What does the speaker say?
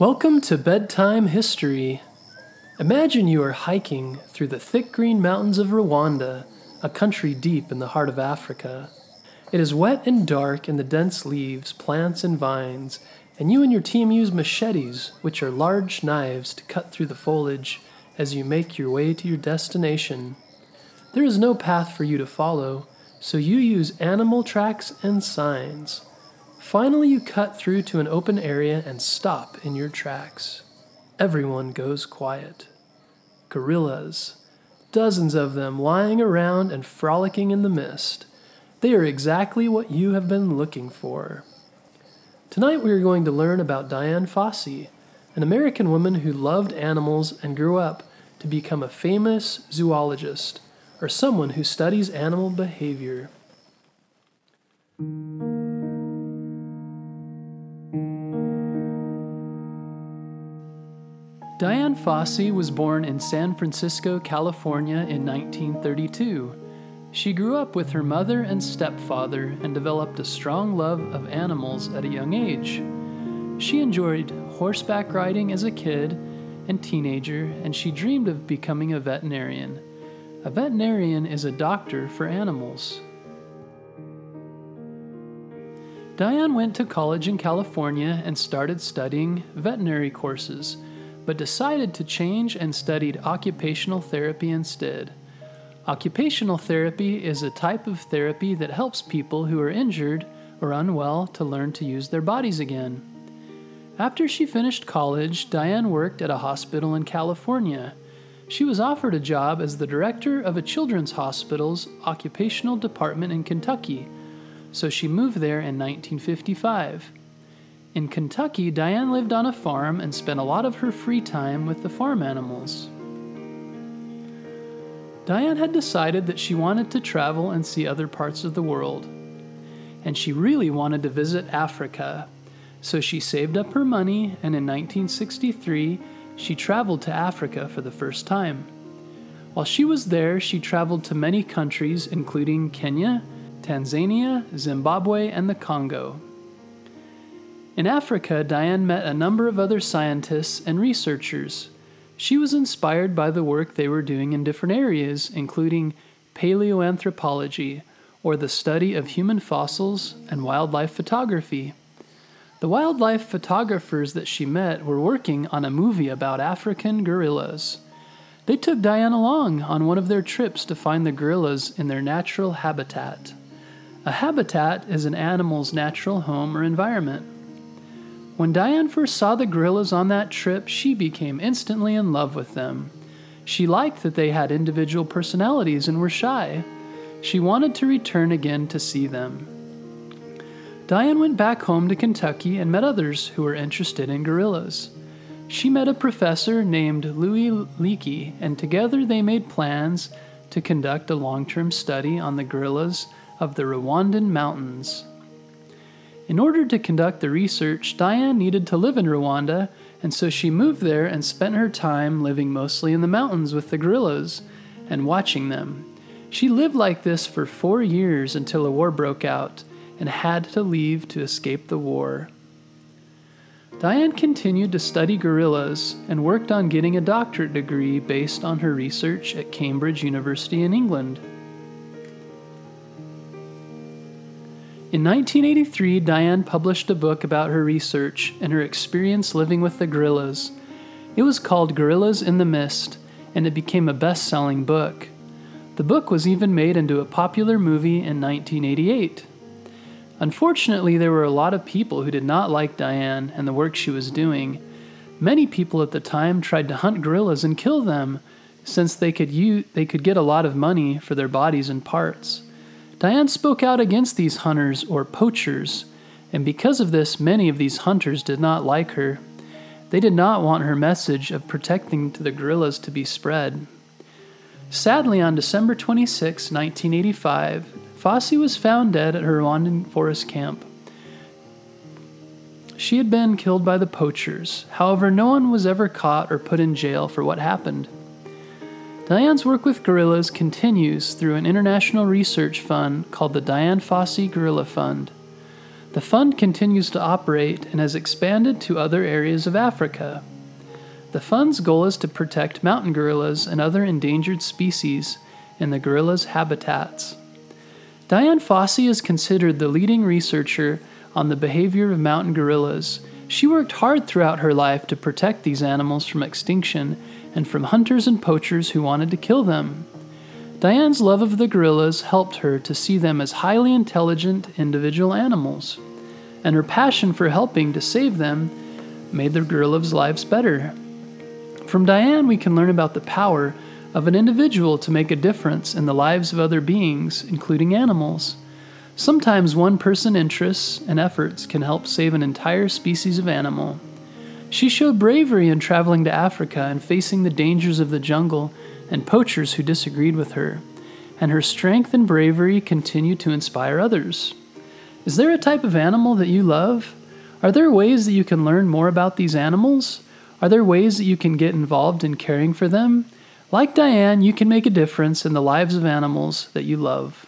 Welcome to Bedtime History. Imagine you are hiking through the thick green mountains of Rwanda, a country deep in the heart of Africa. It is wet and dark in the dense leaves, plants, and vines, and you and your team use machetes, which are large knives, to cut through the foliage as you make your way to your destination. There is no path for you to follow, so you use animal tracks and signs. Finally, you cut through to an open area and stop in your tracks. Everyone goes quiet. Gorillas, dozens of them lying around and frolicking in the mist. They are exactly what you have been looking for. Tonight, we are going to learn about Dian Fossey, an American woman who loved animals and grew up to become a famous zoologist, or someone who studies animal behavior. Dian Fossey was born in San Francisco, California in 1932. She grew up with her mother and stepfather and developed a strong love of animals at a young age. She enjoyed horseback riding as a kid and teenager, and she dreamed of becoming a veterinarian. A veterinarian is a doctor for animals. Dian went to college in California and started studying veterinary courses but decided to change and studied occupational therapy instead. Occupational therapy is a type of therapy that helps people who are injured or unwell to learn to use their bodies again. After she finished college, Dian worked at a hospital in California. She was offered a job as the director of a children's hospital's occupational department in Kentucky, so she moved there in 1955. In Kentucky, Dian lived on a farm and spent a lot of her free time with the farm animals. Dian had decided that she wanted to travel and see other parts of the world. And she really wanted to visit Africa. So she saved up her money, and in 1963, she traveled to Africa for the first time. While she was there, she traveled to many countries, including Kenya, Tanzania, Zimbabwe, and the Congo. In Africa, Dian met a number of other scientists and researchers. She was inspired by the work they were doing in different areas, including paleoanthropology, or the study of human fossils, and wildlife photography. The wildlife photographers that she met were working on a movie about African gorillas. They took Dian along on one of their trips to find the gorillas in their natural habitat. A habitat is an animal's natural home or environment. When Dian first saw the gorillas on that trip, she became instantly in love with them. She liked that they had individual personalities and were shy. She wanted to return again to see them. Dian went back home to Kentucky and met others who were interested in gorillas. She met a professor named Louis Leakey, and together they made plans to conduct a long term study on the gorillas of the Rwandan mountains. In order to conduct the research, Dian needed to live in Rwanda, and so she moved there and spent her time living mostly in the mountains with the gorillas and watching them. She lived like this for four years until a war broke out and had to leave to escape the war. Dian continued to study gorillas and worked on getting a doctorate degree based on her research at Cambridge University in England. In 1983, Dian published a book about her research and her experience living with the gorillas. It was called Gorillas in the Mist, and it became a best selling book. The book was even made into a popular movie in 1988. Unfortunately, there were a lot of people who did not like Dian and the work she was doing. Many people at the time tried to hunt gorillas and kill them, since they could, they could get a lot of money for their bodies and parts. Dian spoke out against these hunters or poachers, and because of this, many of these hunters did not like her. They did not want her message of protecting to the gorillas to be spread. Sadly, on December 26, 1985, Fossey was found dead at her Rwandan forest camp. She had been killed by the poachers. However, no one was ever caught or put in jail for what happened. Dian's work with gorillas continues through an international research fund called the Dian Fossey Gorilla Fund. The fund continues to operate and has expanded to other areas of Africa. The fund's goal is to protect mountain gorillas and other endangered species in the gorillas' habitats. Dian Fossey is considered the leading researcher on the behavior of mountain gorillas. She worked hard throughout her life to protect these animals from extinction and from hunters and poachers who wanted to kill them. Dian's love of the gorillas helped her to see them as highly intelligent individual animals, and her passion for helping to save them made the gorillas' lives better. From Dian, we can learn about the power of an individual to make a difference in the lives of other beings, including animals. Sometimes one person's interests and efforts can help save an entire species of animal. She showed bravery in traveling to Africa and facing the dangers of the jungle and poachers who disagreed with her, and her strength and bravery continue to inspire others. Is there a type of animal that you love? Are there ways that you can learn more about these animals? Are there ways that you can get involved in caring for them? Like Dian, you can make a difference in the lives of animals that you love.